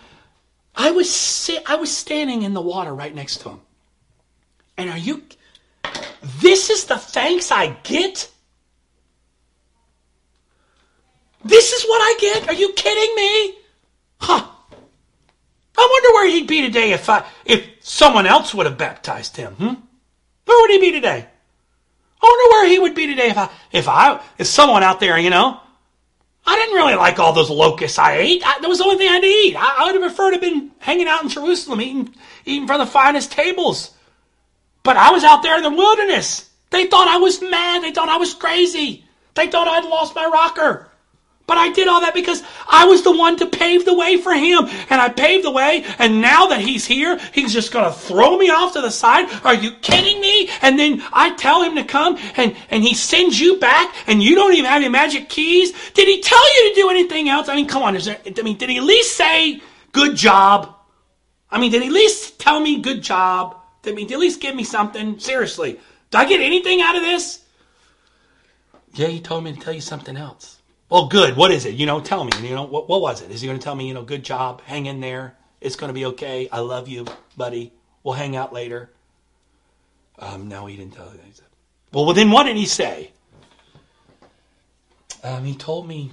Speaker 1: I was I was standing in the water right next to him. And are you This is the thanks I get? This is what I get? Are you kidding me? Huh. I wonder where he'd be today if I if someone else would have baptized him. Hmm? Where would he be today? I wonder where he would be today if I if I if someone out there, you know, I didn't really like all those locusts I ate. I, that was the only thing I had to eat. I, I would have preferred to have been hanging out in Jerusalem, eating, eating from the finest tables. But I was out there in the wilderness. They thought I was mad. They thought I was crazy. They thought I'd lost my rocker. But I did all that because I was the one to pave the way for him. And I paved the way. And now that he's here, he's just going to throw me off to the side. Are you kidding me? And then I tell him to come and, and he sends you back and you don't even have any magic keys. Did he tell you to do anything else? I mean, come on. Is there, I mean, did he at least say good job? I mean, did he at least tell me good job? Did he at least give me something? Seriously. Did I get anything out of this? Yeah, he told me to tell you something else. Well, good. What is it? You know, tell me. You know, what, what was it? Is he going to tell me, you know, good job, hang in there. It's going to be okay. I love you, buddy. We'll hang out later. Um, no, he didn't tell me. Well, well, then what did he say? Um, he told me,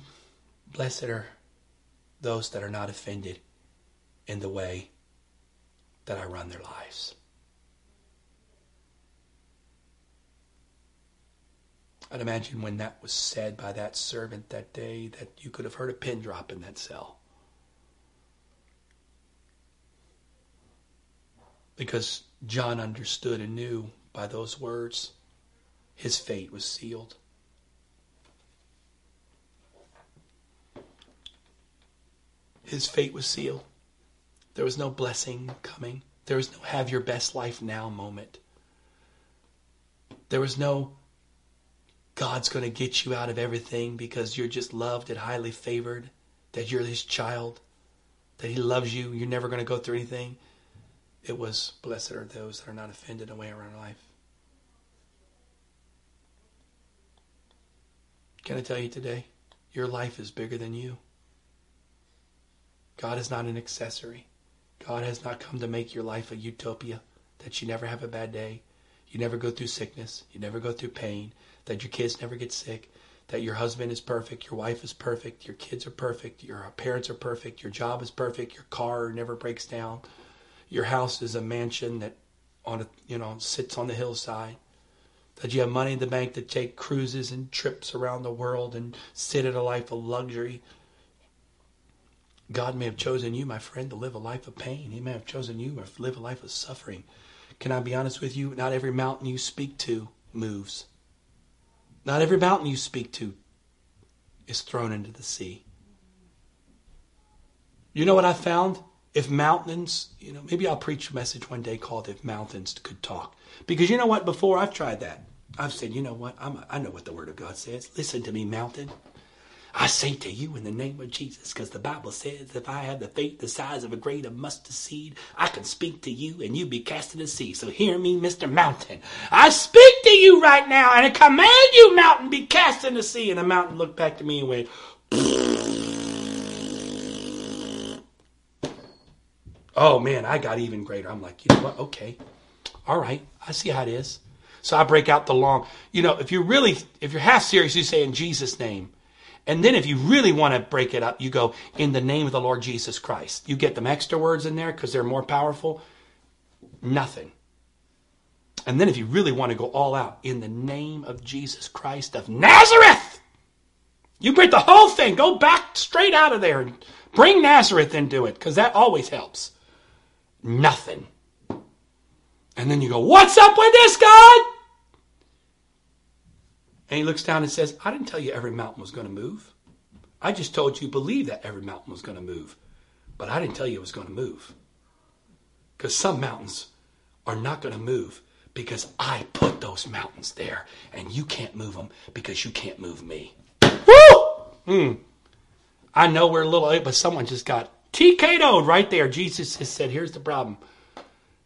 Speaker 1: blessed are those that are not offended in the way that I run their lives. I'd imagine when that was said by that servant that day that you could have heard a pin drop in that cell. Because John understood and knew by those words his fate was sealed. His fate was sealed. There was no blessing coming. There was no have your best life now moment. There was no God's going to get you out of everything because you're just loved and highly favored, that you're his child, that he loves you, you're never going to go through anything. It was, blessed are those that are not offended away around life. Can I tell you today? Your life is bigger than you. God is not an accessory. God has not come to make your life a utopia, that you never have a bad day, you never go through sickness, you never go through pain, that your kids never get sick, that your husband is perfect, your wife is perfect, your kids are perfect, your parents are perfect, your job is perfect, your car never breaks down, your house is a mansion that on a you know sits on the hillside, that you have money in the bank to take cruises and trips around the world and sit in a life of luxury. God may have chosen you, my friend, to live a life of pain. He may have chosen you to live a life of suffering. Can I be honest with you? Not every mountain you speak to moves. Not every mountain you speak to is thrown into the sea. You know what I found? If mountains, you know, maybe I'll preach a message one day called If Mountains Could Talk. Because you know what? Before I've tried that. I've said, you know what? I'm, I know what the Word of God says. Listen to me, mountain. I say to you in the name of Jesus, because the Bible says if I have the faith the size of a grain of mustard seed, I can speak to you and you be cast in the sea. So hear me, Mr. Mountain. I speak to you right now and I command you, mountain, be cast in the sea. And the mountain looked back to me and went, Oh man, I got even greater. I'm like, you know what? Okay. All right. I see how it is. So I break out the long, you know, if you're really, if you're half serious, you say in Jesus' name. And then if you really want to break it up, you go in the name of the Lord Jesus Christ. You get them extra words in there because they're more powerful. Nothing. And then if you really want to go all out, in the name of Jesus Christ of Nazareth, you break the whole thing. Go back straight out of there and bring Nazareth into it because that always helps. Nothing. And then you go, What's up with this, God? And he looks down and says, I didn't tell you every mountain was going to move. I just told you believe that every mountain was going to move. But I didn't tell you it was going to move. Because some mountains are not going to move because I put those mountains there and you can't move them because you can't move me. Woo! Hmm. I know we're a little late, but someone just got TKO'd right there. Jesus has said, here's the problem.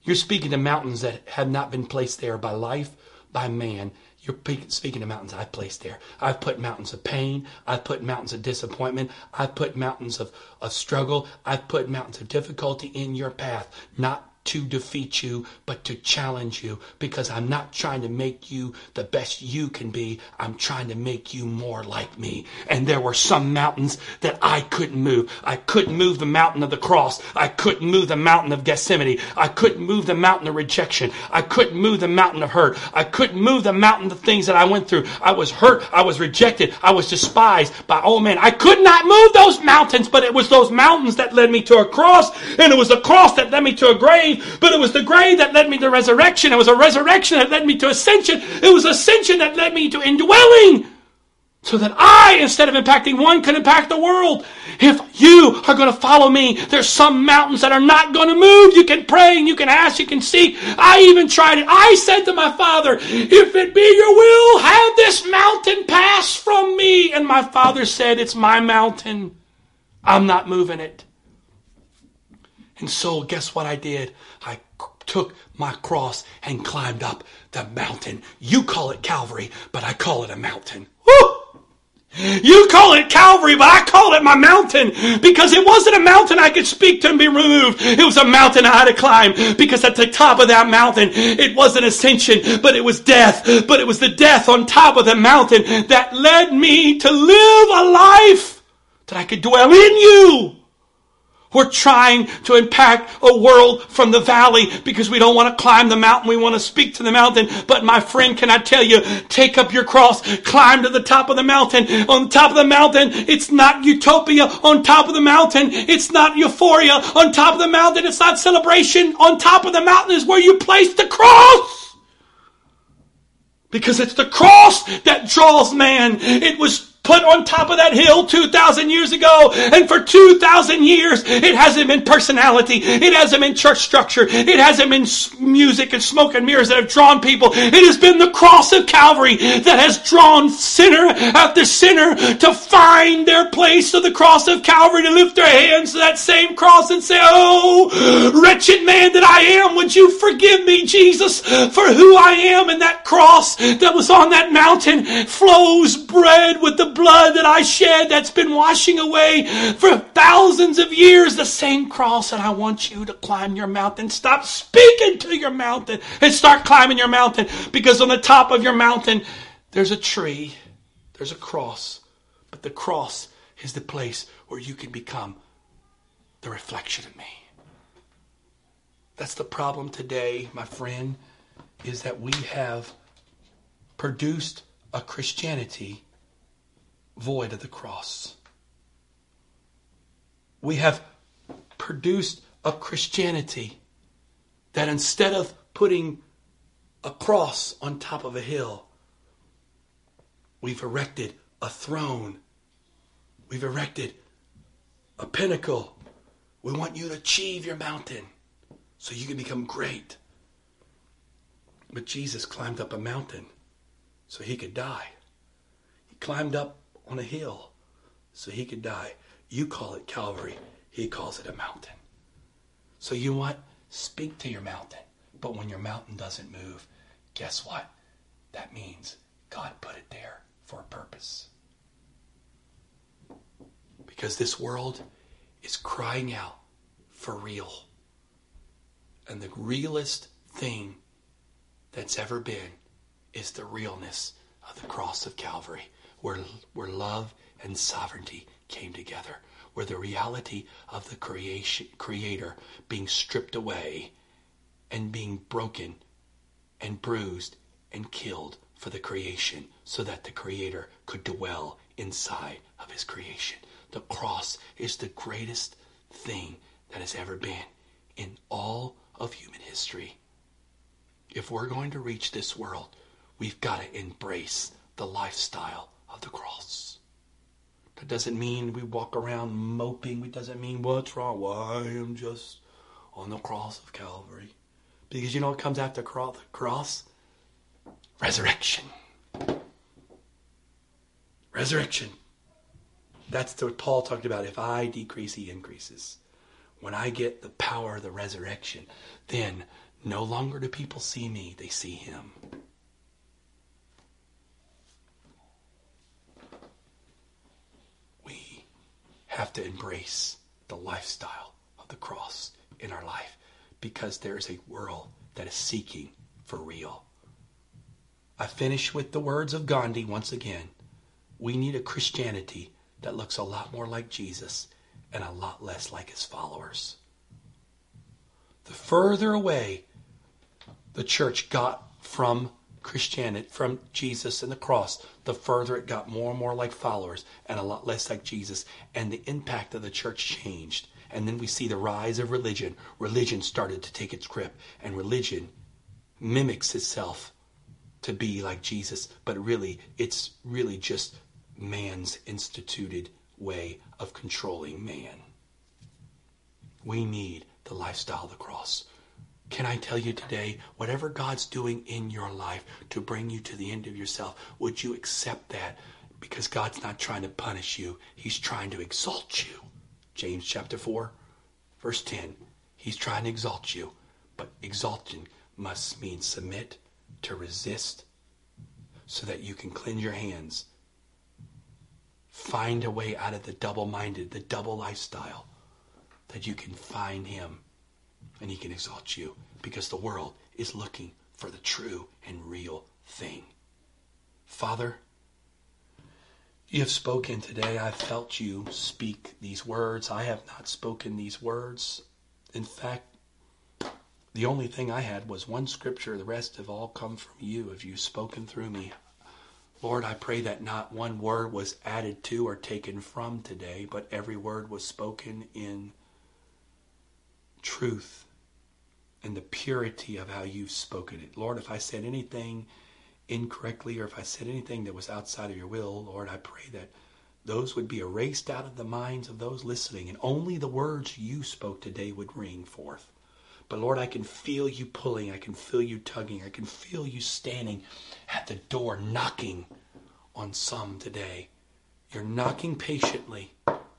Speaker 1: You're speaking to mountains that have not been placed there by life, by man. You're speaking to mountains I've placed there. I've put mountains of pain. I've put mountains of disappointment. I've put mountains of, of struggle. I've put mountains of difficulty in your path, not to defeat you, but to challenge you because I'm not trying to make you the best you can be. I'm trying to make you more like me. And there were some mountains that I couldn't move. I couldn't move the mountain of the cross. I couldn't move the mountain of Gethsemane. I couldn't move the mountain of rejection. I couldn't move the mountain of hurt. I couldn't move the mountain of things that I went through. I was hurt. I was rejected. I was despised by all men. I could not move those mountains, but it was those mountains that led me to a cross, and it was the cross that led me to a grave but it was the grave that led me to resurrection. It was a resurrection that led me to ascension. It was ascension that led me to indwelling. So that I, instead of impacting one, can impact the world. If you are going to follow me, there's some mountains that are not going to move. You can pray and you can ask, you can seek. I even tried it. I said to my father, if it be your will, have this mountain pass from me. And my father said, it's my mountain. I'm not moving it. And so, guess what I did? I took my cross and climbed up the mountain. You call it Calvary, but I call it a mountain. Woo! You call it Calvary, but I call it my mountain because it wasn't a mountain I could speak to and be removed. It was a mountain I had to climb because at the top of that mountain, it wasn't ascension, but it was death. But it was the death on top of the mountain that led me to live a life that I could dwell in you. We're trying to impact a world from the valley because we don't want to climb the mountain. We want to speak to the mountain. But my friend, can I tell you, take up your cross, climb to the top of the mountain. On top of the mountain, it's not utopia. On top of the mountain, it's not euphoria. On top of the mountain, it's not celebration. On top of the mountain is where you place the cross. Because it's the cross that draws man. It was put on top of that hill 2,000 years ago. And for 2,000 years, it hasn't been personality. It hasn't been church structure. It hasn't been music and smoke and mirrors that have drawn people. It has been the cross of Calvary that has drawn sinner after sinner to find their place to the cross of Calvary, to lift their hands to that same cross and say, Oh, wretched man that I am, would you forgive me, Jesus, for who I am? And that cross that was on that mountain flows bread with the blood that I shed that's been washing away for thousands of years, the same cross, and I want you to climb your mountain. Stop speaking to your mountain and start climbing your mountain because on the top of your mountain, there's a tree, there's a cross, but the cross is the place where you can become the reflection of me. That's the problem today, my friend, is that we have produced a Christianity void of the cross. We have produced a Christianity that instead of putting a cross on top of a hill, We've erected a throne. We've erected a pinnacle. We want you to achieve your mountain so you can become great. But Jesus climbed up a mountain so he could die. He climbed up on a hill so he could die. You call it Calvary, he calls it a mountain. So you want speak to your mountain. But when your mountain doesn't move, guess what? That means God put it there for a purpose. Because this world is crying out for real. And the realest thing that's ever been is the realness of the cross of Calvary, where, where love and sovereignty came together, where the reality of the creation, Creator being stripped away and being broken and bruised and killed for the creation so that the Creator could dwell inside of His creation. The cross is the greatest thing that has ever been in all of human history. If we're going to reach this world, we've got to embrace the lifestyle of the cross. That doesn't mean we walk around moping. It doesn't mean what's wrong. Why well, I am just on the cross of Calvary. Because you know what comes after the cross? Resurrection. Resurrection. That's what Paul talked about. If I decrease, he increases. When I get the power of the resurrection, then no longer do people see me, they see him. We have to embrace the lifestyle of the cross in our life because there's a world that is seeking for real. I finish with the words of Gandhi once again. We need a Christianity that looks a lot more like Jesus and a lot less like his followers. The further away the church got from Christianity, from Jesus and the cross, the further it got more and more like followers and a lot less like Jesus. And the impact of the church changed. And then we see the rise of religion. Religion started to take its grip, and religion mimics itself to be like Jesus, but really, it's really just man's instituted way of controlling man. We need the lifestyle of the cross. Can I tell you today, whatever God's doing in your life to bring you to the end of yourself, would you accept that? Because God's not trying to punish you, He's trying to exalt you. James chapter 4, verse 10. He's trying to exalt you, but exalting must mean submit, to resist, so that you can cleanse your hands Find a way out of the double minded, the double lifestyle, that you can find Him and He can exalt you because the world is looking for the true and real thing. Father, you have spoken today. I felt you speak these words. I have not spoken these words. In fact, the only thing I had was one scripture. The rest have all come from you. Have you spoken through me? Lord, I pray that not one word was added to or taken from today, but every word was spoken in truth and the purity of how you've spoken it. Lord, if I said anything incorrectly or if I said anything that was outside of your will, Lord, I pray that those would be erased out of the minds of those listening and only the words you spoke today would ring forth. But Lord, I can feel you pulling. I can feel you tugging. I can feel you standing at the door knocking on some today. You're knocking patiently.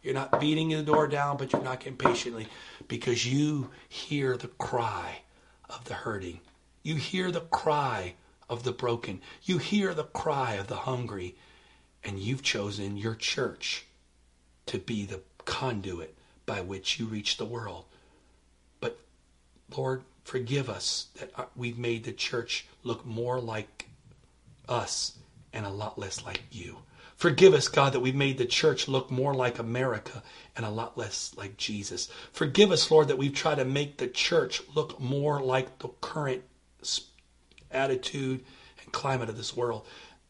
Speaker 1: You're not beating the door down, but you're knocking patiently because you hear the cry of the hurting. You hear the cry of the broken. You hear the cry of the hungry. And you've chosen your church to be the conduit by which you reach the world. But Lord, forgive us that uh, we've made the church look more like us and a lot less like you. Forgive us, God, that we've made the church look more like America and a lot less like Jesus. Forgive us, Lord, that we've tried to make the church look more like the current attitude and climate of this world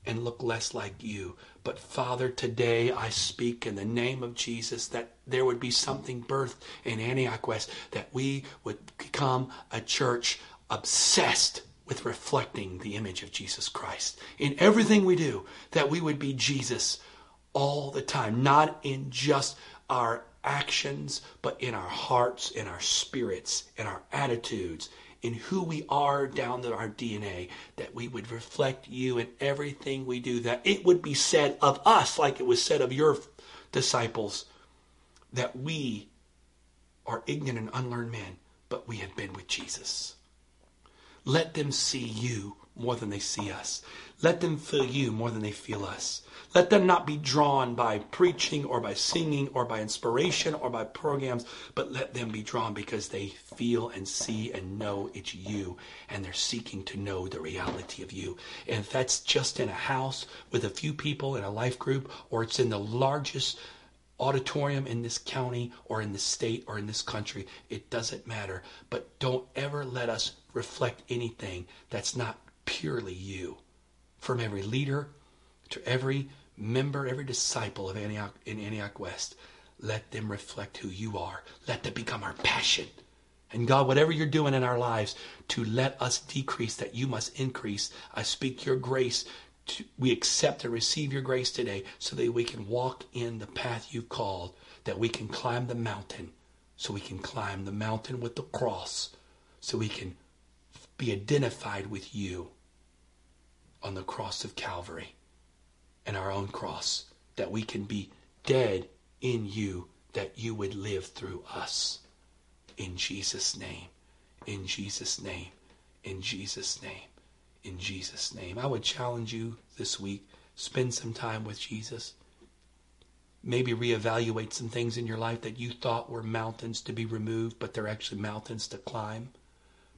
Speaker 1: and look less like you. But Father, today I speak in the name of Jesus that there would be something birthed in Antioch West, that we would become a church obsessed with reflecting the image of Jesus Christ in everything we do, that we would be Jesus all the time, not in just our actions, but in our hearts, in our spirits, in our attitudes, in who we are down to our DNA, that we would reflect you in everything we do, that it would be said of us, like it was said of your disciples, that we are ignorant and unlearned men, but we have been with Jesus. Let them see you more than they see us. Let them feel you more than they feel us. Let them not be drawn by preaching or by singing or by inspiration or by programs, but let them be drawn because they feel and see and know it's you and they're seeking to know the reality of you. And if that's just in a house with a few people in a life group or it's in the largest auditorium in this county or in this state or in this country, it doesn't matter. But don't ever let us reflect anything that's not purely you. From every leader to every member, every disciple of Antioch in Antioch West, let them reflect who you are. Let them become our passion. And God, whatever you're doing in our lives to let us decrease, that you must increase. I speak your grace. To, we accept and receive your grace today so that we can walk in the path you've called, that we can climb the mountain, so we can climb the mountain with the cross, so we can be identified with you on the cross of Calvary and our own cross, that we can be dead in you, that you would live through us. In Jesus' name, in Jesus' name, in Jesus' name, in Jesus' name. I would challenge you this week spend some time with Jesus. Maybe reevaluate some things in your life that you thought were mountains to be removed, but they're actually mountains to climb.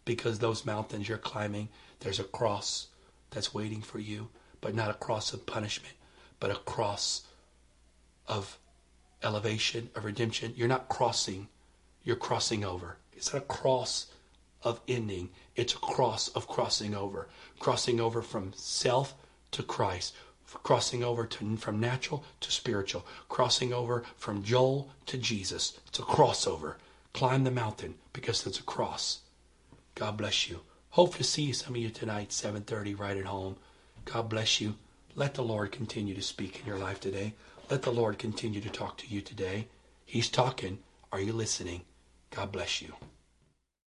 Speaker 1: Because those mountains you're climbing, there's a cross that's waiting for you, but not a cross of punishment, but a cross of elevation, of redemption. You're not crossing, you're crossing over. It's not a cross of ending, it's a cross of crossing over. Crossing over from self to Christ, crossing over to, from natural to spiritual, crossing over from Joel to Jesus. It's a crossover. Climb the mountain because it's a cross. God bless you. Hope to see some of you tonight, 7:30, right at home. God bless you. Let the Lord continue to speak in your life today. Let the Lord continue to talk to you today. He's talking. Are you listening? God bless you.